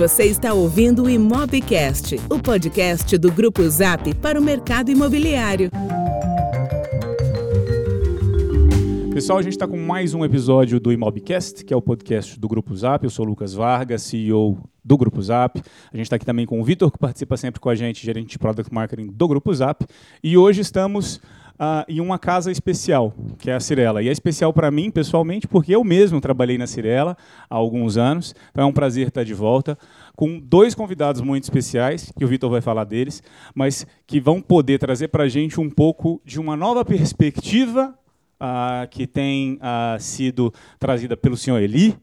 Você está ouvindo o Imobcast, o podcast do Grupo Zap para o mercado imobiliário. Pessoal, a gente está com mais um episódio do Imobcast, que é o podcast do Grupo Zap. Eu sou Lucas Vargas, CEO do Grupo Zap. A gente está aqui também com o Vitor, que participa sempre com a gente, gerente de Product Marketing do Grupo Zap. E hoje estamos uh, em uma casa especial, que é a Cirela. E é especial para mim, pessoalmente, porque eu mesmo trabalhei na Cirela há alguns anos. Então é um prazer estar de volta com dois convidados muito especiais, que o Vitor vai falar deles, mas que vão poder trazer para a gente um pouco de uma nova perspectiva uh, que tem uh, sido trazida pelo senhor Eli,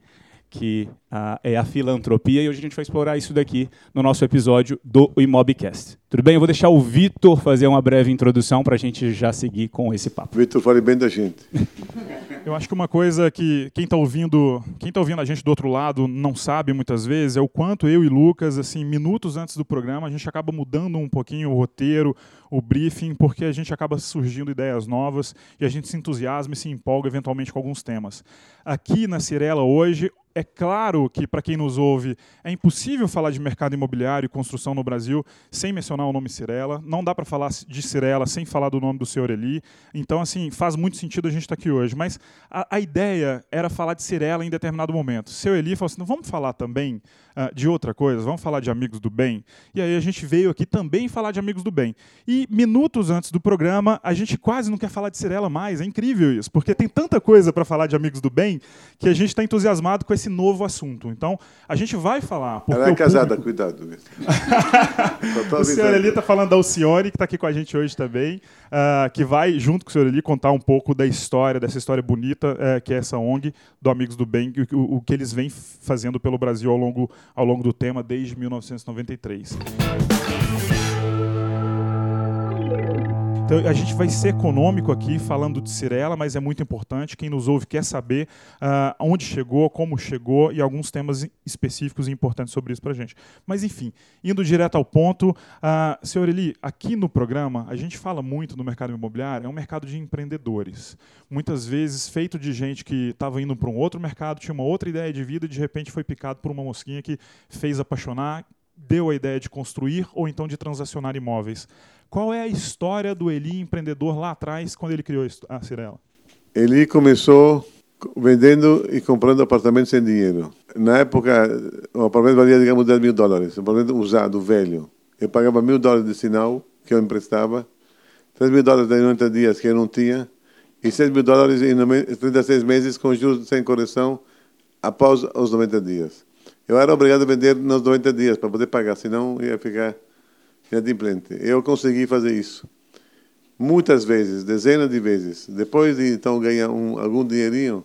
que uh, é a filantropia, e hoje a gente vai explorar isso daqui no nosso episódio do Imobcast. Tudo bem? Eu vou deixar o Vitor fazer uma breve introdução para a gente já seguir com esse papo. Vitor, fale bem da gente. Eu acho que uma coisa que quem está ouvindo, quem tá ouvindo a gente do outro lado não sabe muitas vezes é o quanto eu e Lucas, assim, minutos antes do programa, a gente acaba mudando um pouquinho o roteiro, o briefing, porque a gente acaba surgindo ideias novas e a gente se entusiasma e se empolga eventualmente com alguns temas. Aqui na Cirela hoje, é claro que, para quem nos ouve, é impossível falar de mercado imobiliário e construção no Brasil sem mencionar o nome Cirela. Não dá para falar de Cirela sem falar do nome do senhor Eli. Então, assim, faz muito sentido a gente estar tá aqui hoje. Mas a, a, ideia era falar de Cirela em determinado momento. Seu Eli falou assim: vamos falar também uh, de outra coisa, vamos falar de Amigos do Bem. E aí a gente veio aqui também falar de Amigos do Bem. E minutos antes do programa, a gente quase não quer falar de Cirela mais. É incrível isso, porque tem tanta coisa para falar de Amigos do Bem que a gente está entusiasmado com esse esse novo assunto. Então, a gente vai falar. Ela é casada, público... cuidado. o senhor Eli está falando da Alcione, que está aqui com a gente hoje também, uh, que vai, junto com o senhor Eli, contar um pouco da história, dessa história bonita uh, que é essa ONG do Amigos do Bem, o, o que eles vêm fazendo pelo Brasil ao longo, ao longo do tema desde 1993. Então, a gente vai ser econômico aqui falando de Cirela, mas é muito importante. Quem nos ouve quer saber uh, onde chegou, como chegou e alguns temas específicos e importantes sobre isso para a gente. Mas, enfim, indo direto ao ponto, uh, senhor Eli, aqui no programa a gente fala muito no mercado imobiliário, é um mercado de empreendedores. Muitas vezes feito de gente que estava indo para um outro mercado, tinha uma outra ideia de vida e de repente foi picado por uma mosquinha que fez apaixonar, deu a ideia de construir ou então de transacionar imóveis. Qual é a história do Eli empreendedor lá atrás, quando ele criou a Cirela? Eli começou vendendo e comprando apartamentos sem dinheiro. Na época, o apartamento valia, digamos, 10 mil dólares. Um apartamento usado, velho. Eu pagava mil dólares de sinal, que eu emprestava, 3 mil dólares em 90 dias, que eu não tinha, e 6 mil dólares em 36 meses, com juros sem correção, após os 90 dias. Eu era obrigado a vender nos 90 dias, para poder pagar, senão ia ficar inadimplente. Eu consegui fazer isso. Muitas vezes, dezenas de vezes. Depois de então ganhar um, algum dinheirinho,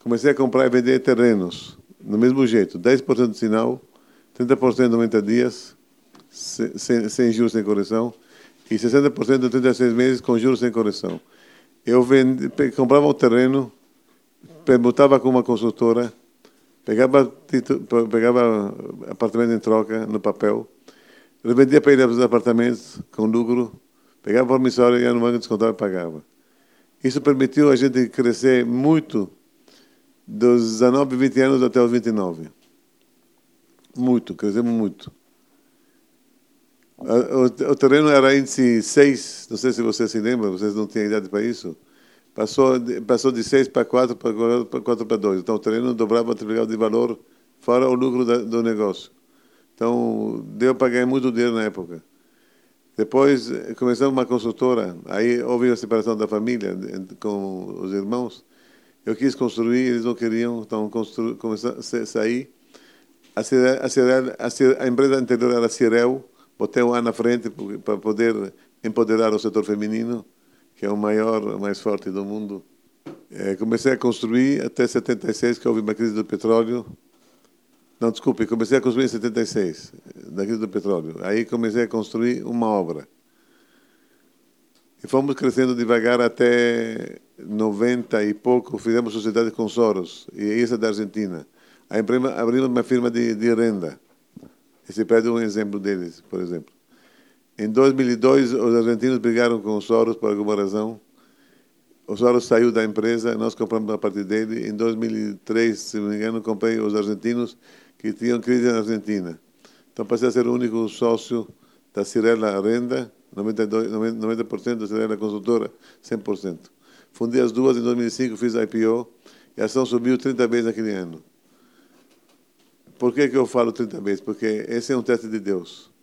comecei a comprar e vender terrenos. Do mesmo jeito, 10% de sinal, 30% em 90 dias, sem, sem juros sem correção, e 60% em 36 meses com juros sem correção. Eu vendi, comprava o terreno, permutava com uma consultora, pegava, pegava apartamento em troca no papel, ele vendia para ele os apartamentos com lucro, pegava o promissório, ia no banco, descontava e pagava. Isso permitiu a gente crescer muito dos 19, 20 anos até os 29. Muito, crescemos muito. O, o terreno era índice 6, não sei se você se lembra, vocês não tinham idade para isso. Passou, passou de 6 para 4, para 4 para 2. Então o terreno dobrava, triplicava de valor, fora o lucro do negócio. Então, deu para ganhar muito dinheiro na época. Depois, começamos uma consultora, aí houve a separação da família com os irmãos. Eu quis construir, eles não queriam, então começou a sair. A, a, a, a, empresa anterior era a Cirel, botei um A na frente para poder empoderar o setor feminino, que é o maior, o mais forte do mundo. É, comecei a construir até 76, que houve uma crise do petróleo, não, desculpe, comecei a construir em 76, na crise do petróleo. Aí comecei a construir uma obra. E fomos crescendo devagar até 90 e pouco, fizemos sociedade com Soros, e isso é da Argentina. Aí abrimos uma firma de, de renda. Esse prédio é um exemplo deles, por exemplo. Em 2002, os argentinos brigaram com os Soros por alguma razão. O Soros saiu da empresa, nós compramos a partir dele. Em 2003, se não me engano, comprei os argentinos que tinham crise na Argentina. Então passei a ser o único sócio da Cirela Renda, 92, 90% da Cirela Consultora, 100%. Fundei as duas em 2005, fiz IPO e a ação subiu 30 vezes naquele ano. Por que, que eu falo 30 vezes? Porque esse é um teste de Deus.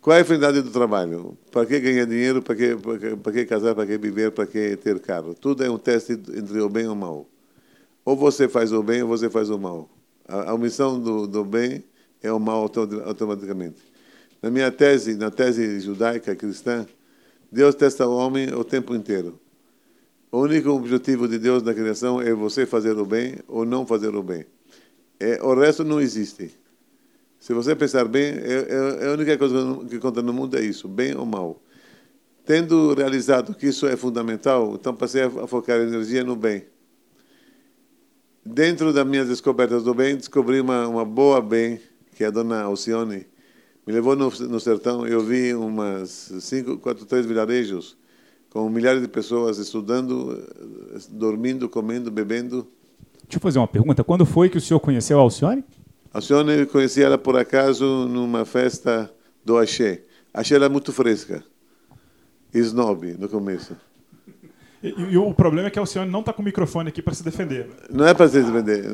Qual é a finalidade do trabalho? Para que ganhar dinheiro? Para que, para que, para que casar? Para que viver? Para que ter carro? Tudo é um teste entre o bem e o mal. Ou você faz o bem ou você faz o mal. A, a omissão do, do bem é o mal automaticamente. Na minha tese, na tese judaica cristã, Deus testa o homem o tempo inteiro. O único objetivo de Deus na criação é você fazer o bem ou não fazer o bem. É, o resto não existe. Se você pensar bem, é, é, é a única coisa que conta no mundo é isso, bem ou mal. Tendo realizado que isso é fundamental, então passei a focar energia no bem. Dentro das minhas descobertas do bem, descobri uma, uma boa bem, que é a dona Alcione. Me levou no, no sertão, eu vi umas cinco, quatro, três vilarejos com milhares de pessoas estudando, dormindo, comendo, bebendo. Deixa eu fazer uma pergunta. Quando foi que o senhor conheceu a Alcione? A senhora conheci ela por acaso numa festa do Axé. Axé era muito fresca. Snob no começo. E, e, o problema é que a Alcione não está com o microfone aqui para se defender. Não é para se defender.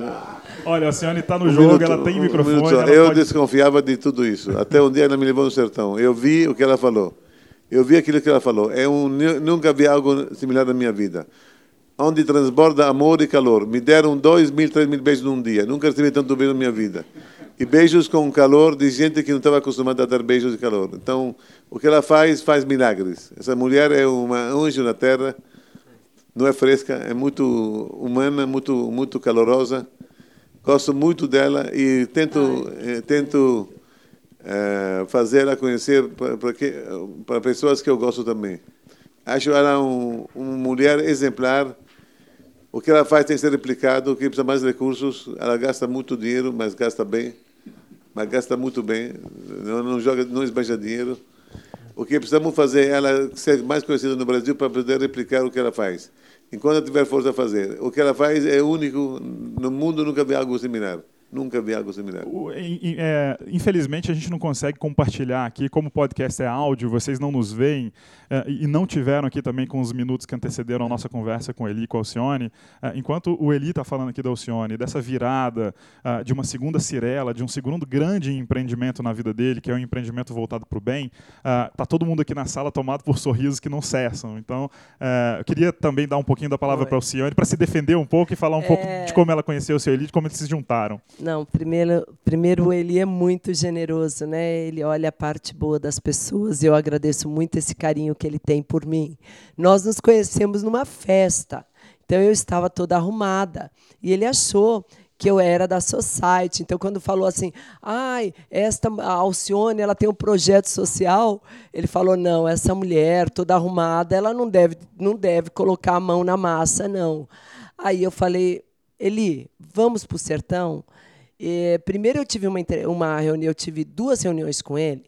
Olha, a Alcione está no um jogo, minuto, ela tem um microfone. eu pode... desconfiava de tudo isso. Até um dia ela me levou no sertão. Eu vi o que ela falou. Eu vi aquilo que ela falou. É um, nunca vi algo similar na minha vida onde transborda amor e calor. Me deram dois mil, três mil beijos num dia. Nunca recebi tanto beijo na minha vida. E beijos com calor de gente que não estava acostumada a dar beijos de calor. Então, o que ela faz, faz milagres. Essa mulher é uma anjo na terra. Não é fresca, é muito humana, muito, muito calorosa. Gosto muito dela e tento, eh, tento eh, fazer ela conhecer para pessoas que eu gosto também. Acho ela um, uma mulher exemplar o que ela faz tem que ser replicado, o que precisa mais recursos, ela gasta muito dinheiro, mas gasta bem, mas gasta muito bem, não, não joga, não esbanja dinheiro. O que precisamos fazer é ela ser mais conhecida no Brasil para poder replicar o que ela faz. Enquanto ela tiver força a fazer. O que ela faz é único, no mundo nunca vi algo similar. Nunca vi algo similar. É, infelizmente, a gente não consegue compartilhar aqui. Como o podcast é áudio, vocês não nos veem é, e não tiveram aqui também com os minutos que antecederam a nossa conversa com o Eli e com a Alcione. É, enquanto o Eli está falando aqui da Alcione, dessa virada é, de uma segunda Cirela, de um segundo grande empreendimento na vida dele, que é um empreendimento voltado para o bem, está todo mundo aqui na sala tomado por sorrisos que não cessam. Então, eu queria também dar um pouquinho da palavra para a Alcione para se defender um pouco e falar um pouco de como ela conheceu o seu Eli, de como eles se juntaram. Não, primeiro, primeiro ele é muito generoso, né? Ele olha a parte boa das pessoas e eu agradeço muito esse carinho que ele tem por mim. Nós nos conhecemos numa festa, então eu estava toda arrumada e ele achou que eu era da Society. Então, quando falou assim, ai, esta Alcione, ela tem um projeto social, ele falou, não, essa mulher toda arrumada, ela não deve, não deve colocar a mão na massa, não. Aí eu falei, Eli, vamos para o sertão? E, primeiro eu tive uma, uma reunião, eu tive duas reuniões com ele,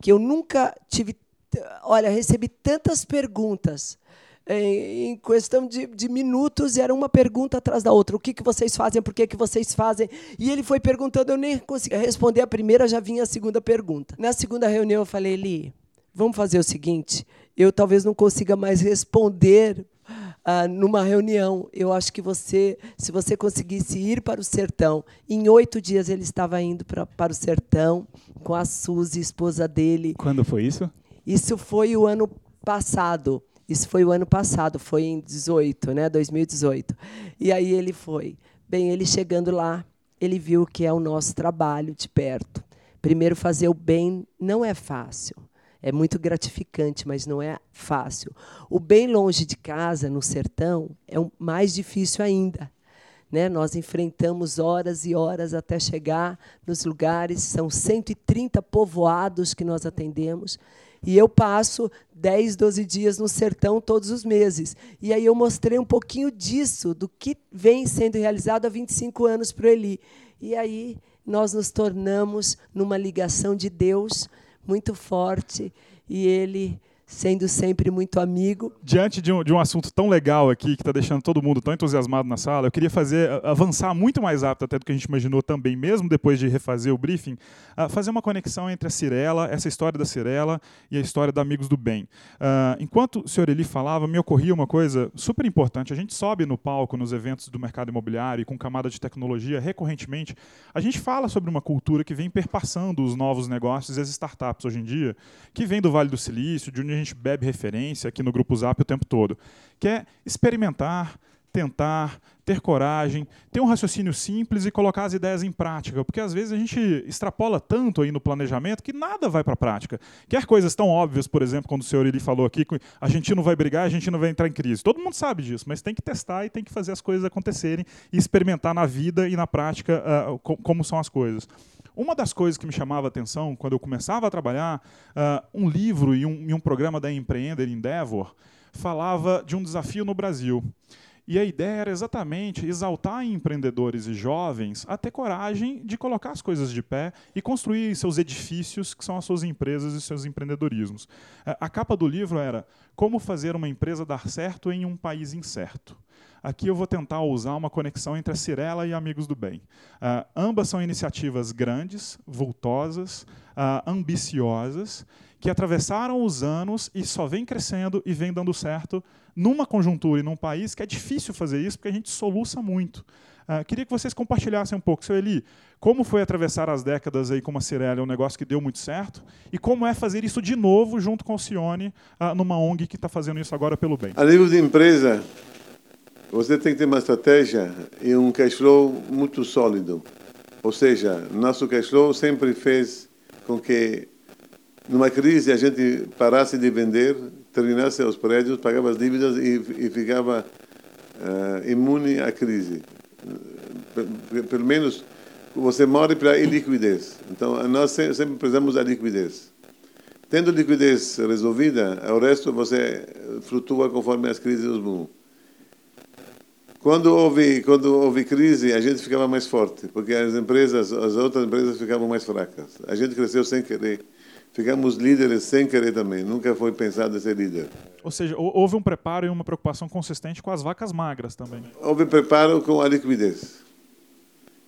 que eu nunca tive, olha, recebi tantas perguntas em, em questão de, de, minutos, era uma pergunta atrás da outra. O que, que vocês fazem? Por que, que vocês fazem? E ele foi perguntando, eu nem conseguia responder a primeira, já vinha a segunda pergunta. Na segunda reunião eu falei, Eli, vamos fazer o seguinte, eu talvez não consiga mais responder ah, numa reunião. Eu acho que você, se você conseguisse ir para o sertão, em oito dias ele estava indo pra, para o sertão com a Suzy, esposa dele. Quando foi isso? Isso foi o ano passado. Isso foi o ano passado, foi em 18, né, 2018. E aí ele foi. Bem, ele chegando lá, ele viu que é o nosso trabalho de perto. Primeiro, fazer o bem não é fácil. É muito gratificante, mas não é fácil. O bem longe de casa, no sertão, é o mais difícil ainda. Né? Nós enfrentamos horas e horas até chegar nos lugares, são 130 povoados que nós atendemos. E eu passo 10, 12 dias no sertão todos os meses. E aí eu mostrei um pouquinho disso, do que vem sendo realizado há 25 anos para o Eli. E aí nós nos tornamos numa ligação de Deus muito forte e ele sendo sempre muito amigo. Diante de um, de um assunto tão legal aqui, que está deixando todo mundo tão entusiasmado na sala, eu queria fazer avançar muito mais rápido até do que a gente imaginou também, mesmo depois de refazer o briefing, fazer uma conexão entre a Cirela, essa história da Cirela e a história da Amigos do Bem. Uh, enquanto o senhor Eli falava, me ocorria uma coisa super importante. A gente sobe no palco nos eventos do mercado imobiliário e com camada de tecnologia recorrentemente. A gente fala sobre uma cultura que vem perpassando os novos negócios e as startups hoje em dia, que vem do Vale do Silício, de a gente bebe referência aqui no Grupo Zap o tempo todo, que é experimentar, tentar, ter coragem, ter um raciocínio simples e colocar as ideias em prática, porque às vezes a gente extrapola tanto aí no planejamento que nada vai para a prática. Quer coisas tão óbvias, por exemplo, quando o senhor Eli falou aqui que a gente não vai brigar, a gente não vai entrar em crise. Todo mundo sabe disso, mas tem que testar e tem que fazer as coisas acontecerem e experimentar na vida e na prática uh, como são as coisas. Uma das coisas que me chamava a atenção quando eu começava a trabalhar, uh, um livro e um, e um programa da Empreender Endeavor falava de um desafio no Brasil. E a ideia era exatamente exaltar empreendedores e jovens a ter coragem de colocar as coisas de pé e construir seus edifícios, que são as suas empresas e seus empreendedorismos. É, a capa do livro era Como fazer uma empresa dar certo em um país incerto. Aqui eu vou tentar usar uma conexão entre a Cirela e Amigos do Bem. Uh, ambas são iniciativas grandes, vultosas, uh, ambiciosas, que atravessaram os anos e só vem crescendo e vem dando certo numa conjuntura e num país que é difícil fazer isso porque a gente soluça muito. Uh, queria que vocês compartilhassem um pouco, seu Eli, como foi atravessar as décadas aí com a Cirela, um negócio que deu muito certo, e como é fazer isso de novo junto com o Cione, uh, numa ONG que está fazendo isso agora pelo bem. A nível de empresa, você tem que ter uma estratégia e um cash flow muito sólido. Ou seja, nosso cash flow sempre fez com que, numa crise, a gente parasse de vender terminasse os prédios, pagava as dívidas e, e ficava uh, imune à crise. Pelo menos você morre pela iliquidez. Então, nós sempre precisamos da liquidez. Tendo liquidez resolvida, o resto você flutua conforme as crises vão. Quando houve, quando houve crise, a gente ficava mais forte, porque as empresas, as outras empresas ficavam mais fracas. A gente cresceu sem querer. Ficamos líderes sem querer também, nunca foi pensado em ser líder. Ou seja, houve um preparo e uma preocupação consistente com as vacas magras também. Houve preparo com a liquidez.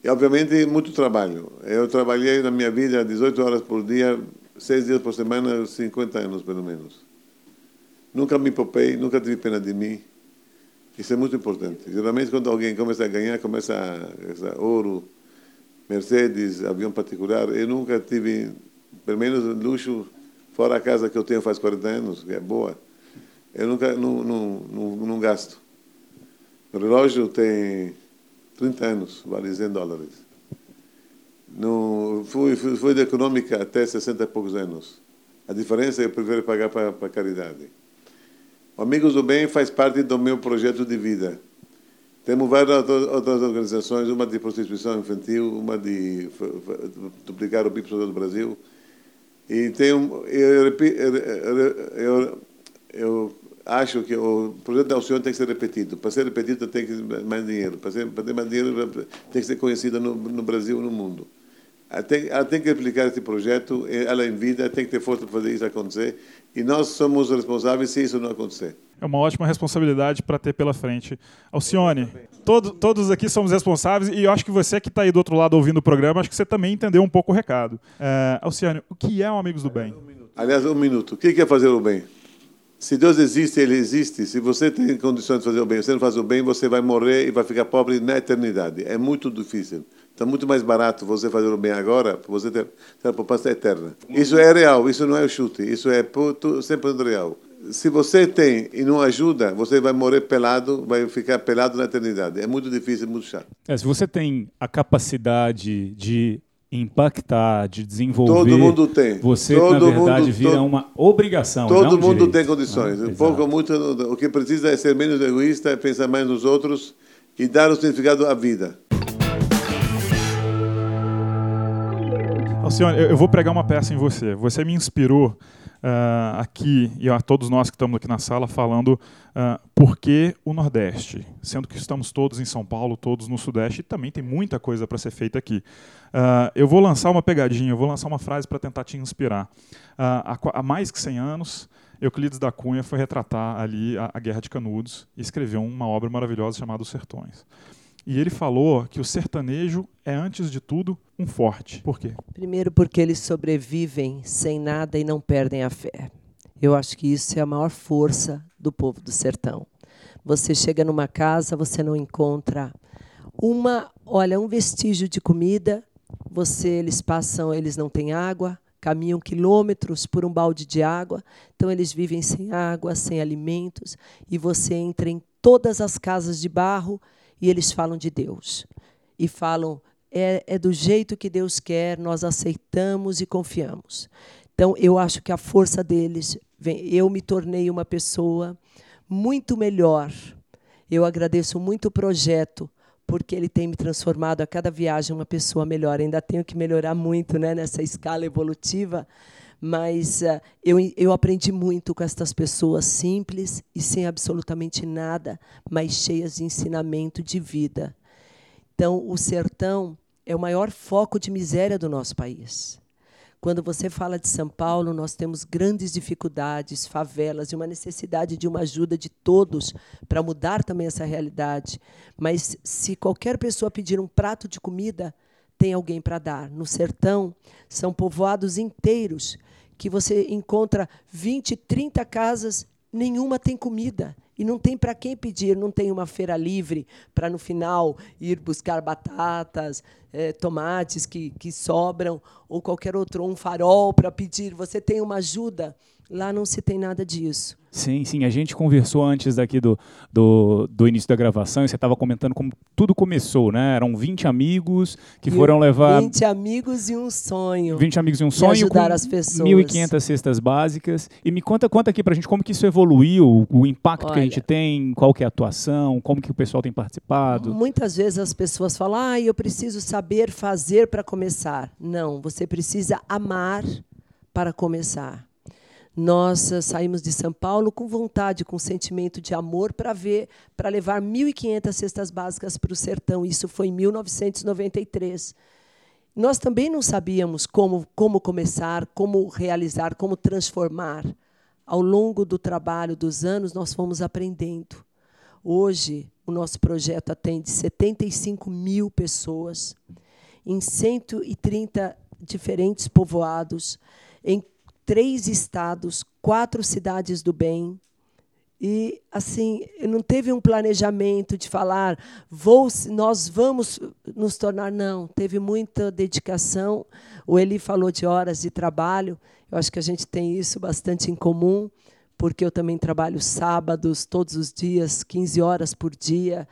E, obviamente, muito trabalho. Eu trabalhei na minha vida 18 horas por dia, 6 dias por semana, 50 anos pelo menos. Nunca me poupei, nunca tive pena de mim. Isso é muito importante. Geralmente, quando alguém começa a ganhar, começa a, ouro, Mercedes, avião particular, eu nunca tive pelo menos luxo, fora a casa que eu tenho faz 40 anos, que é boa, eu nunca não, não, não, não gasto. O relógio tem 30 anos, vale 100 dólares. No, fui, fui, fui de econômica até 60 e poucos anos. A diferença é que eu prefiro pagar para caridade. O Amigos do Bem faz parte do meu projeto de vida. Temos várias outras organizações, uma de prostituição infantil, uma de duplicar o PIB do Brasil, e tem um, eu, eu, eu, acho que o projeto da Alcione tem que ser repetido. Para ser repetido tem que ter mais dinheiro. Para, ser, para ter mais dinheiro tem que ser conhecida no, no Brasil e no mundo. Ela tem, ela tem que replicar esse projeto, ela em vida tem que ter força para fazer isso acontecer. E nós somos responsáveis se isso não acontecer. É uma ótima responsabilidade para ter pela frente. Alcione, todo, todos aqui somos responsáveis e eu acho que você que está aí do outro lado ouvindo o programa, acho que você também entendeu um pouco o recado. É, Alcione, o que é o Amigos do Bem? Aliás, um minuto. O que é fazer o bem? Se Deus existe, Ele existe. Se você tem condições de fazer o bem, você não faz o bem, você vai morrer e vai ficar pobre na eternidade. É muito difícil. Está muito mais barato você fazer o bem agora, para você ter, ter a poupança eterna. Isso é real, isso não é chute, isso é 100% real se você tem e não ajuda, você vai morrer pelado, vai ficar pelado na eternidade. É muito difícil, muito chato. É, se você tem a capacidade de impactar, de desenvolver. Todo mundo tem. Você, todo na verdade, mundo, vira uma obrigação. Todo mundo direito. tem condições. Ah, pouco ou muito, o que precisa é ser menos egoísta, pensar mais nos outros e dar o significado à vida. Alcione, eu vou pregar uma peça em você. Você me inspirou uh, aqui, e a todos nós que estamos aqui na sala, falando uh, por que o Nordeste, sendo que estamos todos em São Paulo, todos no Sudeste, e também tem muita coisa para ser feita aqui. Uh, eu vou lançar uma pegadinha, eu vou lançar uma frase para tentar te inspirar. Há, há, mais que 100 anos, Euclides da Cunha foi retratar ali a, a Guerra de Canudos e escreveu uma obra maravilhosa chamada Os Sertões. E ele falou que o sertanejo é, antes de tudo, um forte. Por quê? Primeiro, porque eles sobrevivem sem nada e não perdem a fé. Eu acho que isso é a maior força do povo do sertão. Você chega numa casa, você não encontra uma, olha, um vestígio de comida. Você, eles passam, eles não têm água, caminham quilômetros por um balde de água, então eles vivem sem água, sem alimentos, e você entra em todas as casas de barro e eles falam de Deus. E falam, é, é do jeito que Deus quer, nós aceitamos e confiamos. Então, eu acho que a força deles, vem, eu me tornei uma pessoa muito melhor. Eu agradeço muito o projeto, porque ele tem me transformado a cada viagem uma pessoa melhor. Ainda tenho que melhorar muito né, nessa escala evolutiva, mas uh, eu, eu aprendi muito com estas pessoas simples e sem absolutamente nada, mas cheias de ensinamento de vida. Então, o sertão é o maior foco de miséria do nosso país. Quando você fala de São Paulo, nós temos grandes dificuldades, favelas e uma necessidade de uma ajuda de todos para mudar também essa realidade. Mas se qualquer pessoa pedir um prato de comida, tem alguém para dar. No sertão, são povoados inteiros que você encontra 20, 30 casas, nenhuma tem comida. E não tem para quem pedir, não tem uma feira livre para no final ir buscar batatas, é, tomates que, que sobram, ou qualquer outro, um farol para pedir. Você tem uma ajuda. Lá não se tem nada disso. Sim, sim. A gente conversou antes daqui do, do, do início da gravação e você estava comentando como tudo começou, né? Eram 20 amigos que foram levar. 20 amigos e um sonho. 20 amigos e um sonho. ajudar as pessoas. 1.500 cestas básicas. E me conta, conta aqui pra gente como que isso evoluiu, o impacto Olha, que a gente tem, qual que é a atuação, como que o pessoal tem participado. Muitas vezes as pessoas falam, ah, eu preciso saber fazer para começar. Não, você precisa amar para começar. Nós eh, saímos de São Paulo com vontade, com sentimento de amor para ver, para levar 1.500 cestas básicas para o sertão. Isso foi em 1993. Nós também não sabíamos como, como começar, como realizar, como transformar. Ao longo do trabalho dos anos, nós fomos aprendendo. Hoje, o nosso projeto atende 75 mil pessoas em 130 diferentes povoados, em três estados, quatro cidades do bem. E assim, não teve um planejamento de falar, vou, nós vamos nos tornar, não. Teve muita dedicação. O Eli falou de horas de trabalho. Eu acho que a gente tem isso bastante em comum, porque eu também trabalho sábados, todos os dias, 15 horas por dia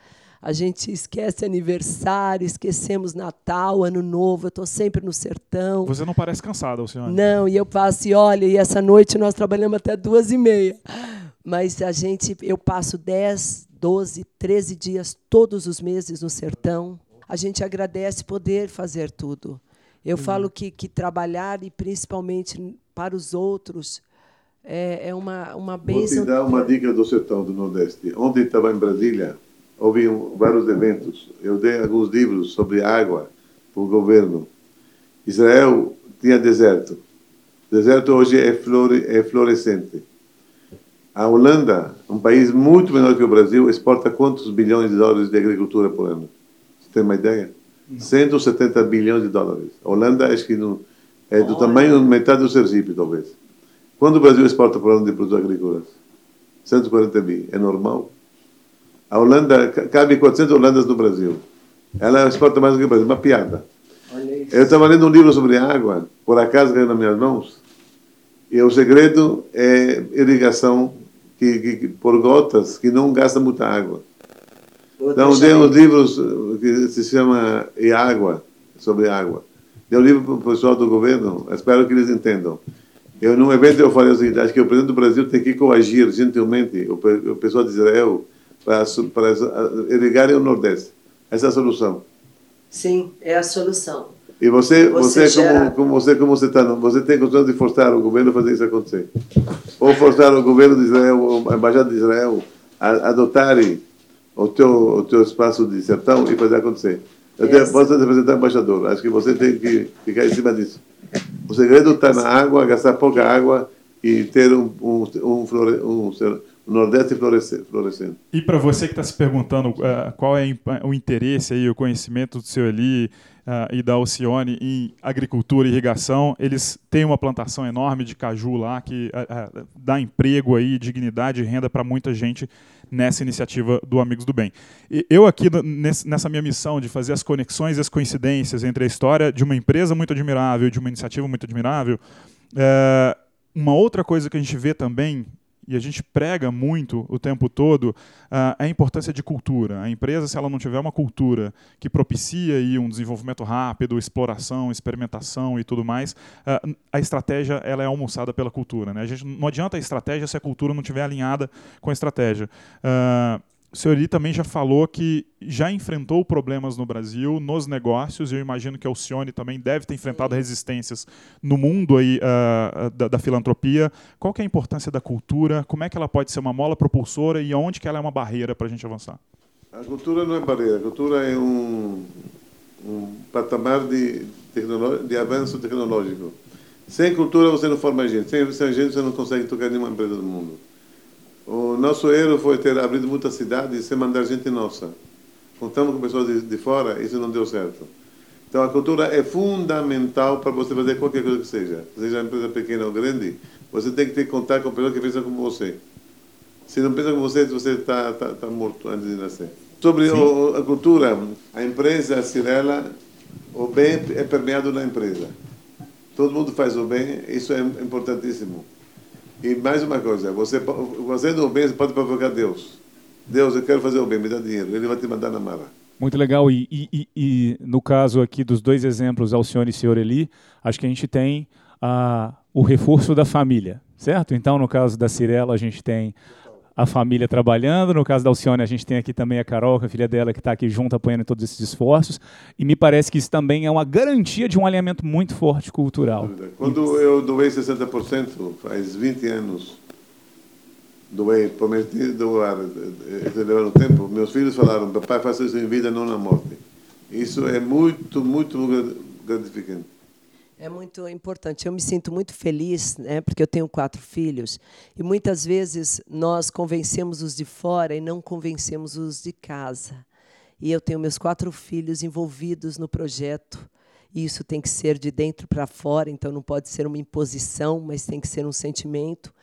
a gente esquece aniversário, esquecemos Natal, Ano Novo, eu estou sempre no sertão. Você não parece cansada, senhora? Não, e eu passo e olha, e essa noite nós trabalhamos até duas e meia. Mas a gente, eu passo 10, 12, 13 dias todos os meses no sertão. A gente agradece poder fazer tudo. Eu hum. falo que, que trabalhar, e principalmente para os outros, é, é uma, uma bênção. Vou te dar uma dica do sertão do Nordeste. Ontem estava em Brasília, houve vários eventos. Eu dei alguns livros sobre água para o governo. Israel tinha deserto. O deserto hoje é, flore, é florescente. A Holanda, um país muito menor que o Brasil, exporta quantos bilhões de dólares de agricultura por ano? Você tem uma ideia? Não. 170 bilhões de dólares. A Holanda, acho que é do Olha. tamanho metade do Sergipe, talvez. Quando o Brasil exporta por ano de produtos agrícolas? 140 bi. É normal? A Holanda, cabe 400 Holandas no Brasil. Ela exporta mais do que o Brasil. Uma piada. Eu estava lendo um livro sobre água, por acaso caiu nas minhas mãos, e o segredo é irrigação que, que, por gotas, que não gasta muita água. Então, tem uns livros que se chama E Água, sobre água. Deu um livro para o pessoal do governo, espero que eles entendam. Eu, num evento, eu falei o seguinte: acho que o presidente do Brasil tem que coagir gentilmente o, o pessoal de Israel para, para irrigarem o Nordeste. Essa é a solução. Sim, é a solução. E você, você, você como, como você como você está, você tem condição de forçar o governo a fazer isso acontecer? Ou forçar o governo de Israel, a embaixada de Israel, a adotarem o teu o teu espaço de sertão e fazer acontecer. Eu tenho, posso representar embaixador. Acho que você tem que ficar em cima disso. O segredo está na água, gastar pouca água e ter um, um, um, flore, um, um Nordeste florescente. E para você que está se perguntando uh, qual é o interesse aí, o conhecimento do seu Eli uh, e da Alcione em agricultura e irrigação, eles têm uma plantação enorme de caju lá que uh, dá emprego aí, dignidade e renda para muita gente nessa iniciativa do Amigos do Bem. E eu aqui nessa minha missão de fazer as conexões e as coincidências entre a história de uma empresa muito admirável de uma iniciativa muito admirável, uma outra coisa que a gente vê também e a gente prega muito o tempo todo uh, a importância de cultura. A empresa, se ela não tiver uma cultura que propicia aí um desenvolvimento rápido, exploração, experimentação e tudo mais, uh, a estratégia ela é almoçada pela cultura. Né? A gente, não adianta a estratégia se a cultura não estiver alinhada com a estratégia. O senhor Eri também já falou que já enfrentou problemas no Brasil, nos negócios, e eu imagino que a Alcione também deve ter enfrentado resistências no mundo aí, uh, da, da, filantropia. Qual que é a importância da cultura? Como é que ela pode ser uma mola propulsora e onde que ela é uma barreira para a gente avançar? A cultura não é barreira, a cultura é um, um patamar de, de avanço tecnológico. Sem cultura você não forma gente, sem, sem gente você não consegue tocar nenhuma empresa do mundo. O nosso erro foi ter abrido muitas cidades sem mandar gente nossa. Contamos com pessoas de, de fora, isso não deu certo. Então a cultura é fundamental para você fazer qualquer coisa que seja. Seja uma empresa pequena ou grande, você tem que ter contato com pessoas que pensam como você. Se não pensa como você, você está tá, tá morto antes de nascer. Sobre o, a cultura, a empresa, a Cirela, o bem é permeado na empresa. Todo mundo faz o bem, isso é importantíssimo. E mais uma coisa, você fazendo o bem, você pode provocar Deus. Deus, eu quero fazer o bem, me dá dinheiro. Ele vai te mandar na mala. Muito legal. E, e, e, no caso aqui dos dois exemplos, Alcione e Senhor Eli, acho que a gente tem o reforço da família, certo? Então, no caso da Cirela, a gente tem a família trabalhando. No caso da Alcione, a gente tem aqui também a Carol, a filha dela, que está aqui junto apoiando todos esses esforços. E me parece que isso também é uma garantia de um alinhamento muito forte cultural. Quando eu doei 60%, faz 20 anos, doei, prometi doar, levaram tempo, meus filhos falaram, papai, faça isso em vida, não na morte. Isso é muito, muito gratificante. É muito importante. Eu me sinto muito feliz, né, porque eu tenho quatro filhos, e muitas vezes nós convencemos os de fora e não convencemos os de casa. E eu tenho meus quatro filhos envolvidos no projeto. E isso tem que ser de dentro para fora, então não pode ser uma imposição, mas tem que ser um sentimento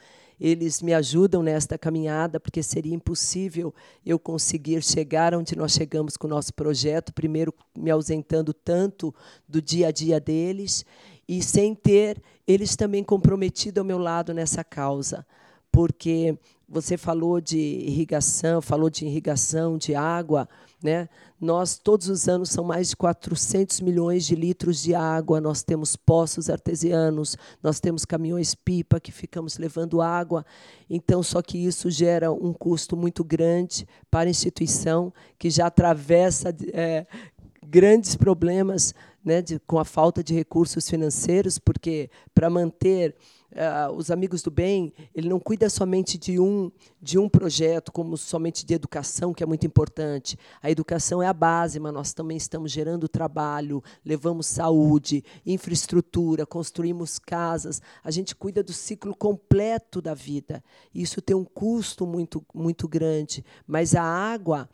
eles me ajudam nesta caminhada, porque seria impossível eu conseguir chegar onde nós chegamos com o nosso projeto, primeiro me ausentando tanto do dia a dia deles e sem ter eles também comprometidos ao meu lado nessa causa. Porque você falou de irrigação, falou de irrigação, de água, né? Nós, todos os anos, são mais de 400 milhões de litros de água. Nós temos poços artesianos, nós temos caminhões-pipa que ficamos levando água. Então, só que isso gera um custo muito grande para a instituição, que já atravessa é, grandes problemas né, de, com a falta de recursos financeiros, porque para manter uh, os amigos do bem, ele não cuida somente de um de um projeto, como somente de educação, que é muito importante. A educação é a base, mas nós também estamos gerando trabalho, levamos saúde, infraestrutura, construímos casas. A gente cuida do ciclo completo da vida. Isso tem um custo muito muito grande, mas a água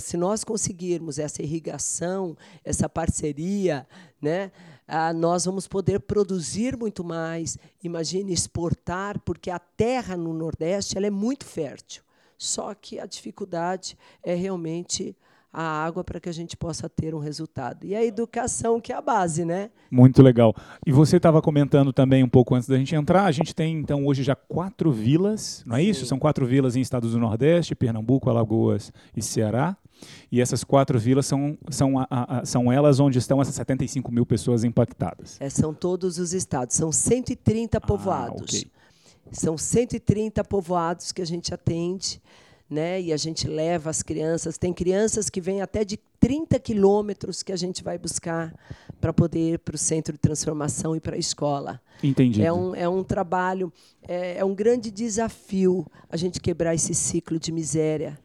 se nós conseguirmos essa irrigação, essa parceria, né, nós vamos poder produzir muito mais. Imagine exportar, porque a terra no Nordeste ela é muito fértil. Só que a dificuldade é realmente a água para que a gente possa ter um resultado. E a educação, que é a base, né? Muito legal. E você estava comentando também um pouco antes da gente entrar, a gente tem então hoje já quatro vilas, não é Sim. isso? São quatro vilas em estados do Nordeste, Pernambuco, Alagoas e Ceará. E essas quatro vilas são, são, a, a, são elas onde estão essas 75 mil pessoas impactadas. É, são todos os estados, são 130 ah, povoados. Ah, okay. São 130 povoados que a gente atende né? E a gente leva as crianças. Tem crianças que vêm até de 30 quilômetros que a gente vai buscar para poder ir para o centro de transformação e para a escola. Entendi. É um, é um trabalho, é, é um grande desafio a gente quebrar esse ciclo de miséria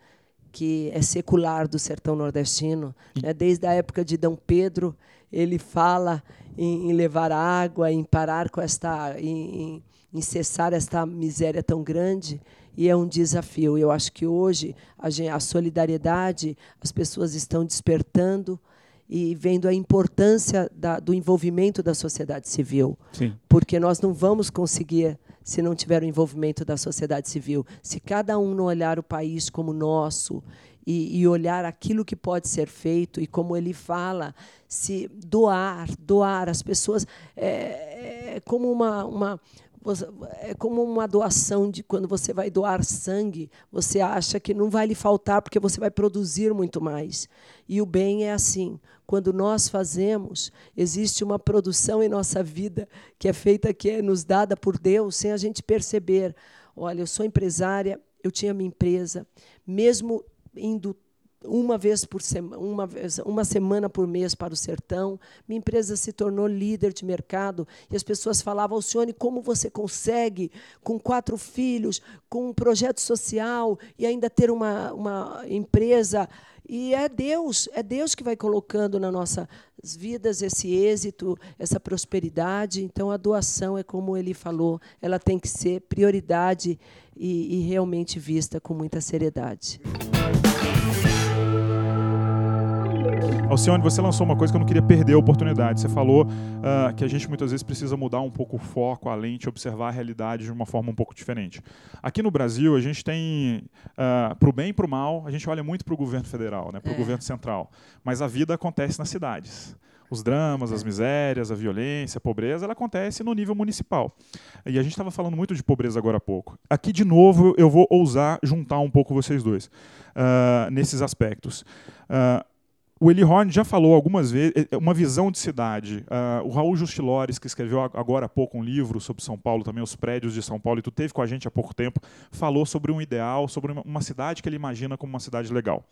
que é secular do sertão nordestino. Né? Desde a época de Dom Pedro, ele fala em, em levar água, em parar com esta, em, em cessar esta miséria tão grande e é um desafio. Eu acho que hoje a, gente, a, solidariedade, as pessoas estão despertando e vendo a importância da, do envolvimento da sociedade civil. Sim. Porque nós não vamos conseguir se não tiver o envolvimento da sociedade civil. Se cada um não olhar o país como nosso e, e, olhar aquilo que pode ser feito e como ele fala, se doar, doar as pessoas é, é como uma, uma é como uma doação de quando você vai doar sangue, você acha que não vai lhe faltar porque você vai produzir muito mais. E o bem é assim. Quando nós fazemos, existe uma produção em nossa vida que é feita, que é nos dada por Deus, sem a gente perceber. Olha, eu sou empresária, eu tinha minha empresa, mesmo indo uma vez por semana, uma, vez, uma semana por mês para o sertão. Minha empresa se tornou líder de mercado e as pessoas falavam, Alcione, como você consegue, com quatro filhos, com um projeto social e ainda ter uma, uma empresa? E é Deus, é Deus que vai colocando nas nossas vidas esse êxito, essa prosperidade. Então, a doação é como ele falou, ela tem que ser prioridade e, e realmente vista com muita seriedade. Alcione, você lançou uma coisa que eu não queria perder a oportunidade. Você falou uh, que a gente muitas vezes precisa mudar um pouco o foco, a lente, observar a realidade de uma forma um pouco diferente. Aqui no Brasil, a gente tem, uh, para o bem e para o mal, a gente olha muito para o governo federal, né, para o é. governo central. Mas a vida acontece nas cidades os dramas, as é. misérias, a violência, a pobreza, ela acontece no nível municipal. E a gente estava falando muito de pobreza agora há pouco. Aqui, de novo, eu vou ousar juntar um pouco vocês dois uh, nesses aspectos. Uh, o Eli Horn já falou algumas vezes, é, é uma visão de cidade. Uh, o Raul Justilores, que escreveu agora há pouco um livro sobre São Paulo, também os prédios de São Paulo, e tu teve com a gente há pouco tempo, falou sobre um ideal, sobre uma cidade que ele imagina como uma cidade legal.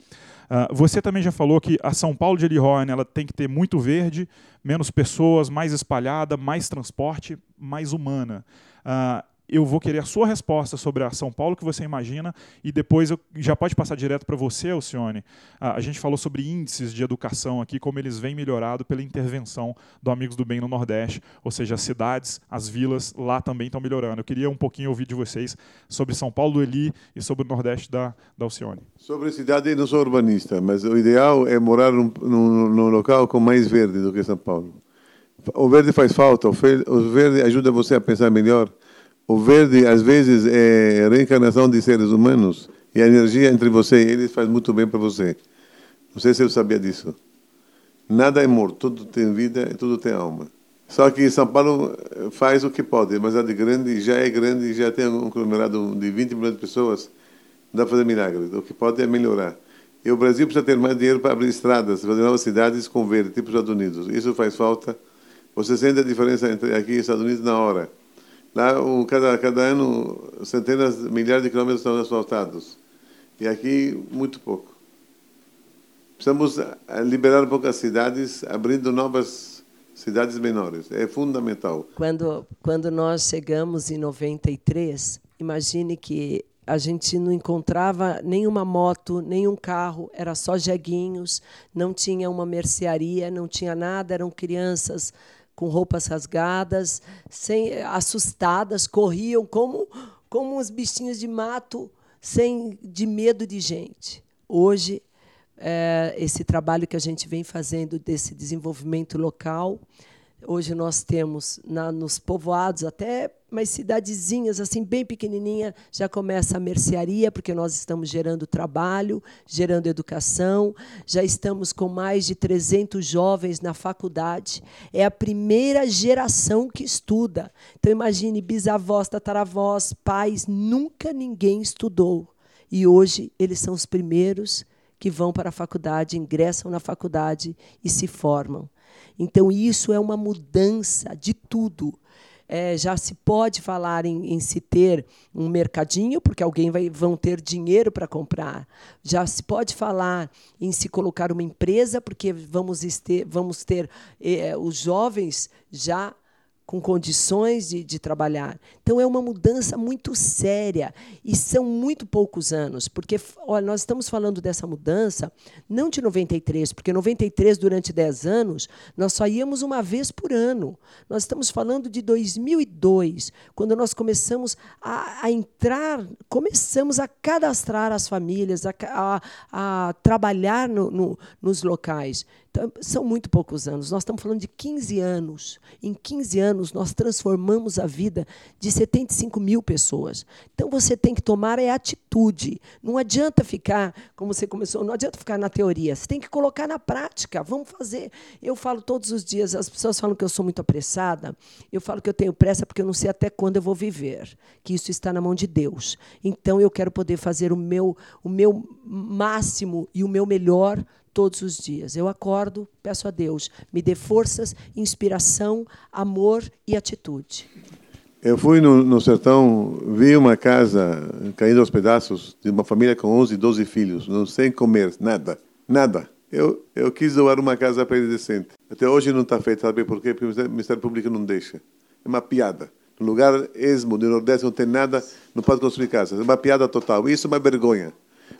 Uh, você também já falou que a São Paulo de Eli Horn ela tem que ter muito verde, menos pessoas, mais espalhada, mais transporte, mais humana. Uh, eu vou querer a sua resposta sobre a São Paulo que você imagina e depois eu já pode passar direto para você, Alcione. A gente falou sobre índices de educação aqui, como eles vêm melhorado pela intervenção do Amigos do Bem no Nordeste, ou seja, as cidades, as vilas lá também estão melhorando. Eu queria um pouquinho ouvir de vocês sobre São Paulo do Eli e sobre o Nordeste da, da Alcione. Sobre a cidade, eu não sou urbanista, mas o ideal é morar num, num, num local com mais verde do que São Paulo. O verde faz falta, o verde ajuda você a pensar melhor o verde, às vezes, é reencarnação de seres humanos e a energia entre você e eles faz muito bem para você. Não sei se eu sabia disso. Nada é morto, tudo tem vida e tudo tem alma. Só que São Paulo faz o que pode, mas a de grande já é grande, já tem um conglomerado de 20 milhões de pessoas, não dá para fazer milagres. O que pode é melhorar. E o Brasil precisa ter mais dinheiro para abrir estradas, fazer novas cidades com verde, tipo os Estados Unidos. Isso faz falta. Você sente a diferença entre aqui e Estados Unidos na hora. Lá, um, cada, cada ano, centenas, milhares de quilômetros estão asfaltados. E aqui, muito pouco. Precisamos eh, liberar um pouco as cidades, abrindo novas cidades menores. É fundamental. Quando, quando nós chegamos em 93, imagine que a gente não encontrava nenhuma moto, nenhum carro, era só jeguinhos, não tinha uma mercearia, não tinha nada, eram crianças com roupas rasgadas, sem, assustadas, corriam como, como uns bichinhos de mato, sem de medo de gente. Hoje, é, esse trabalho que a gente vem fazendo desse desenvolvimento local, hoje nós temos na, nos povoados até umas cidadezinhas assim bem pequenininha já começa a mercearia porque nós estamos gerando trabalho, gerando educação, já estamos com mais de 300 jovens na faculdade. É a primeira geração que estuda. Então imagine bisavós, tataravós, pais, nunca ninguém estudou. E hoje eles são os primeiros que vão para a faculdade, ingressam na faculdade e se formam. Então, isso é uma mudança de tudo é, já se pode falar em, em, se ter um mercadinho, porque alguém vai vão ter dinheiro para comprar. Já se pode falar em se colocar uma empresa, porque vamos ter, vamos ter é, os jovens já com condições de, de, trabalhar. Então, é uma mudança muito séria e são muito poucos anos, porque olha, nós estamos falando dessa mudança não de 93, porque 93, durante 10 anos, nós só íamos uma vez por ano. Nós estamos falando de 2002, quando nós começamos a, a entrar, começamos a cadastrar as famílias, a, a, a trabalhar no, no, nos locais. São muito poucos anos. Nós estamos falando de 15 anos. Em 15 anos, nós transformamos a vida de 75 mil pessoas. Então, você tem que tomar é atitude. Não adianta ficar, como você começou, não adianta ficar na teoria. Você tem que colocar na prática. Vamos fazer. Eu falo todos os dias, as pessoas falam que eu sou muito apressada. Eu falo que eu tenho pressa porque eu não sei até quando eu vou viver. Que isso está na mão de Deus. Então, eu quero poder fazer o meu, o meu máximo e o meu melhor todos os dias. Eu acordo, peço a Deus, me dê forças, inspiração, amor e atitude. Eu fui no, no, sertão, vi uma casa caindo aos pedaços de uma família com 11, 12 filhos, não sem comer, nada, nada. Eu, eu quis doar uma casa para ele decente. Até hoje não está feito, sabe por quê? Porque o Ministério Público não deixa. É uma piada. No lugar esmo do Nordeste não tem nada, não pode construir casa. É uma piada total. Isso é uma vergonha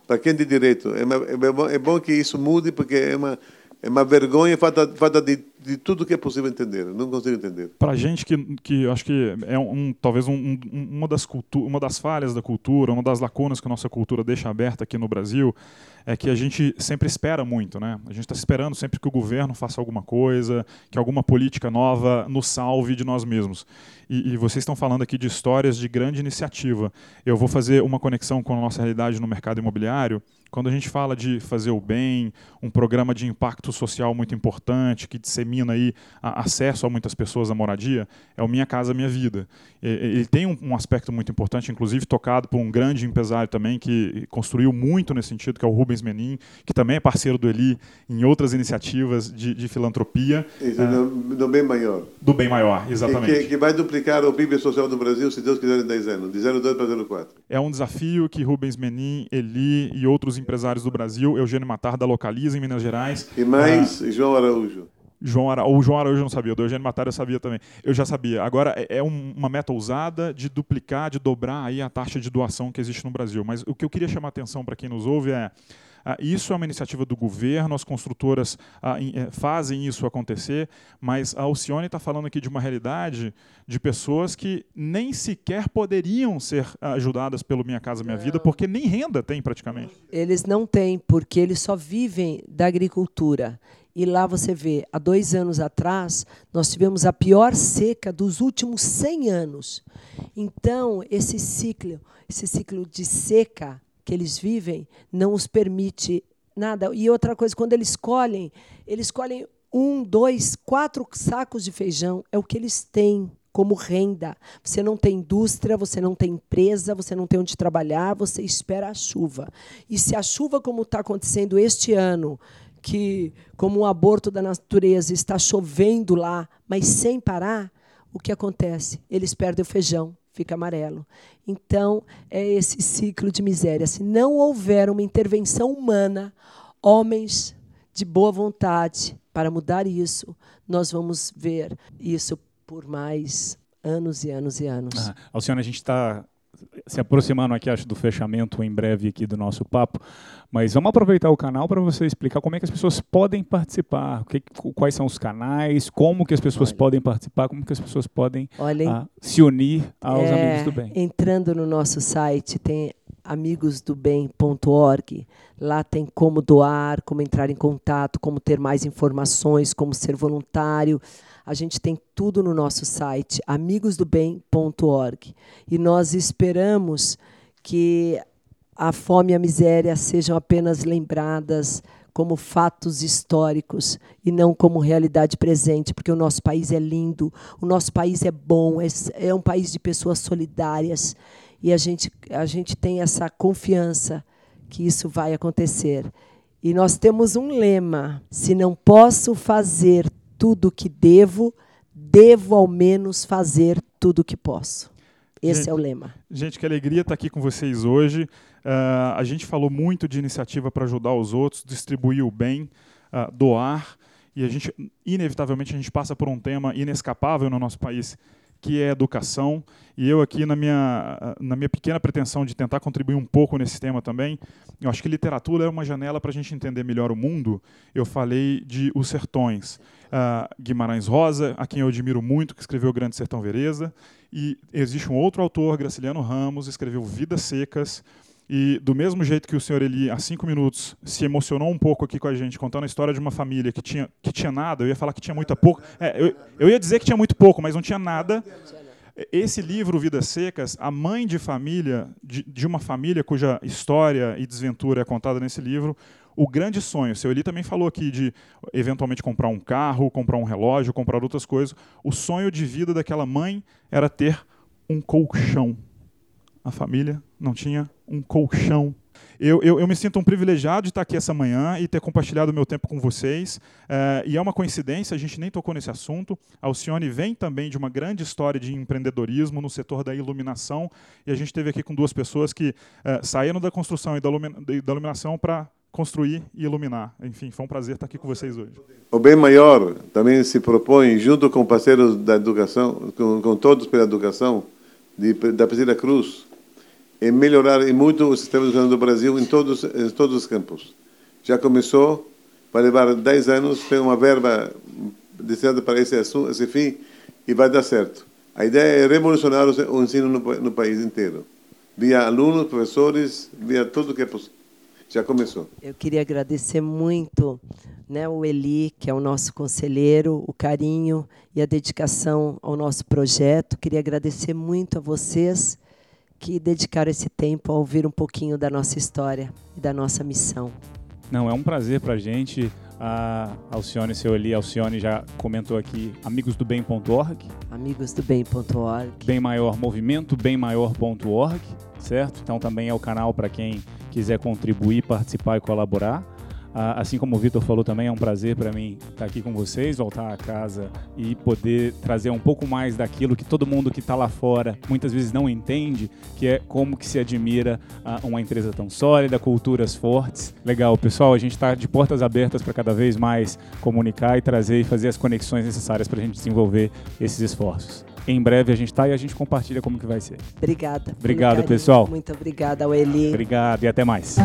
para quem de direito. É, é, bom, é bom que isso mude, porque é uma, é uma vergonha, falta, falta de, de tudo que é possível entender. Não consigo entender. Para gente que, que acho que é um, talvez um, um, uma, das cultu uma das falhas da cultura, uma das lacunas que a nossa cultura deixa aberta aqui no Brasil, é que a gente sempre espera muito, né? A gente está esperando sempre que o governo faça alguma coisa, que alguma política nova nos salve de nós mesmos. E, e, vocês estão falando aqui de histórias de grande iniciativa. Eu vou fazer uma conexão com a nossa realidade no mercado imobiliário. Quando a gente fala de fazer o bem, um programa de impacto social muito importante que dissemina aí acesso a muitas pessoas à moradia, é o Minha Casa Minha Vida. Ele tem um, aspecto muito importante, inclusive tocado por um grande empresário também que construiu muito nesse sentido, que é o Rubens Menin, que também é parceiro do Eli em outras iniciativas de, de filantropia. Isso, é, do, do, bem maior. Do bem maior, exatamente. Que, que vai duplicar o PIB social do Brasil, se Deus quiser, em 10 anos, de 0,2 para 0,4. É um desafio que Rubens Menin, Eli e outros empresários do Brasil, Eugênio Matar Localiza, em Minas Gerais. E mais ah, João Araújo. João Ara... O João Araújo não sabia, o do Eugênio Matar eu sabia também. Eu já sabia. Agora, é, é uma meta ousada de duplicar, de dobrar aí a taxa de doação que existe no Brasil. Mas o que eu queria chamar a atenção para quem nos ouve é isso é uma iniciativa do governo, as construtoras ah, eh, fazem isso acontecer, mas a Alcione está falando aqui de uma realidade de pessoas que nem sequer poderiam ser ajudadas pelo Minha Casa Minha Vida, porque nem renda tem praticamente. Eles não têm, porque eles só vivem da agricultura. E lá você vê, há dois anos atrás, nós tivemos a pior seca dos últimos 100 anos. Então, esse ciclo, esse ciclo de seca que eles vivem não os permite nada. E outra coisa, quando eles colhem, eles colhem um, dois, quatro sacos de feijão, é o que eles têm como renda. Você não tem indústria, você não tem empresa, você não tem onde trabalhar, você espera a chuva. E se a chuva, como está acontecendo este ano, que, como um aborto da natureza, está chovendo lá, mas sem parar, o que acontece? Eles perdem o feijão, fica amarelo. Então, é esse ciclo de miséria. Se não houver uma intervenção humana, homens de boa vontade para mudar isso, nós vamos ver isso por mais anos e anos e anos. Ah, Alcione, a gente está se aproximando aqui, acho, do fechamento em breve aqui do nosso papo, mas vamos aproveitar o canal para você explicar como é que as pessoas podem participar, que, quais são os canais, como que as pessoas Olha. podem participar, como que as pessoas podem Olha, se unir aos é, Amigos do Bem. Entrando no nosso site, tem amigosdobem.org. Lá tem como doar, como entrar em contato, como ter mais informações, como ser voluntário. A gente tem tudo no nosso site, amigosdobem.org. E nós esperamos que a fome e a miséria sejam apenas lembradas como fatos históricos e não como realidade presente, porque o nosso país é lindo, o nosso país é bom, é, é um país de pessoas solidárias e a gente, a gente tem essa confiança que isso vai acontecer. E nós temos um lema: se não posso fazer tudo o que devo, devo ao menos fazer tudo o que posso. Esse gente, é o lema. Gente, que alegria estar aqui com vocês hoje. Uh, a gente falou muito de iniciativa para ajudar os outros, distribuir o bem, uh, doar. e a gente, inevitavelmente, a gente passa por um tema inescapável no nosso país, que é educação. E eu aqui, na minha, na minha pequena pretensão de tentar contribuir um pouco nesse tema também, eu acho que literatura é uma janela para a gente entender melhor o mundo. Eu falei de Os Sertões. Uh, Guimarães Rosa, a quem eu admiro muito, que escreveu Grande Sertão Vereza. E existe um outro autor, Graciliano Ramos, escreveu Vidas Secas. E do mesmo jeito que o senhor Eli, há cinco minutos, se emocionou um pouco aqui com a gente, contando a história de uma família que tinha, que tinha nada, eu ia falar que tinha muito pouco. É, eu, eu ia dizer que tinha muito pouco, mas não tinha nada. Esse livro, Vidas Secas, a mãe de família, de, de uma família cuja história e desventura é contada nesse livro, o grande sonho, o seu Eli também falou aqui de eventualmente comprar um carro, comprar um relógio, comprar outras coisas. O sonho de vida daquela mãe era ter um colchão. A família não tinha um colchão. Eu, eu, eu, me sinto um privilegiado de estar aqui essa manhã e ter compartilhado o meu tempo com vocês. É, e é uma coincidência, a gente nem tocou nesse assunto. A Alcione vem também de uma grande história de empreendedorismo no setor da iluminação. E a gente teve aqui com duas pessoas que é, saíram da construção e da, da iluminação para construir e iluminar. Enfim, foi um prazer estar aqui com vocês hoje. O bem maior também se propõe, junto com parceiros da educação, com, com todos pela educação, de, da Presidência Cruz, em melhorar muito o sistema educacional do Brasil em todos, em todos os campos. Já começou, vai levar 10 anos, tem uma verba destinada para esse, assunto, esse fim e vai dar certo. A ideia é revolucionar o ensino no, no país inteiro, via alunos, professores, via tudo que é possível. Já começou. Eu queria agradecer muito né, o Eli, que é o nosso conselheiro, o carinho e a dedicação ao nosso projeto. Queria agradecer muito a vocês que dedicaram esse tempo a ouvir um pouquinho da nossa história e da nossa missão. Não, é um prazer para a gente. A Alcione, seu Eli, Alcione já comentou aqui amigosdobem.org. Amigosdobem.org. Bem Maior Movimento, bemmaior.org, certo? Então também é o canal para quem quiser contribuir, participar e colaborar. Assim como o Vitor falou também, é um prazer para mim estar aqui com vocês, voltar a casa e poder trazer um pouco mais daquilo que todo mundo que está lá fora muitas vezes não entende, que é como que se admira ah, uma empresa tão sólida, culturas fortes. Legal, pessoal, a gente está de portas abertas para cada vez mais comunicar e trazer e fazer as conexões necessárias para a gente desenvolver esses esforços em breve a gente está e a gente compartilha como que vai ser. Obrigada. Obrigado, pessoal. Muito obrigada, Eli. Obrigado e até mais.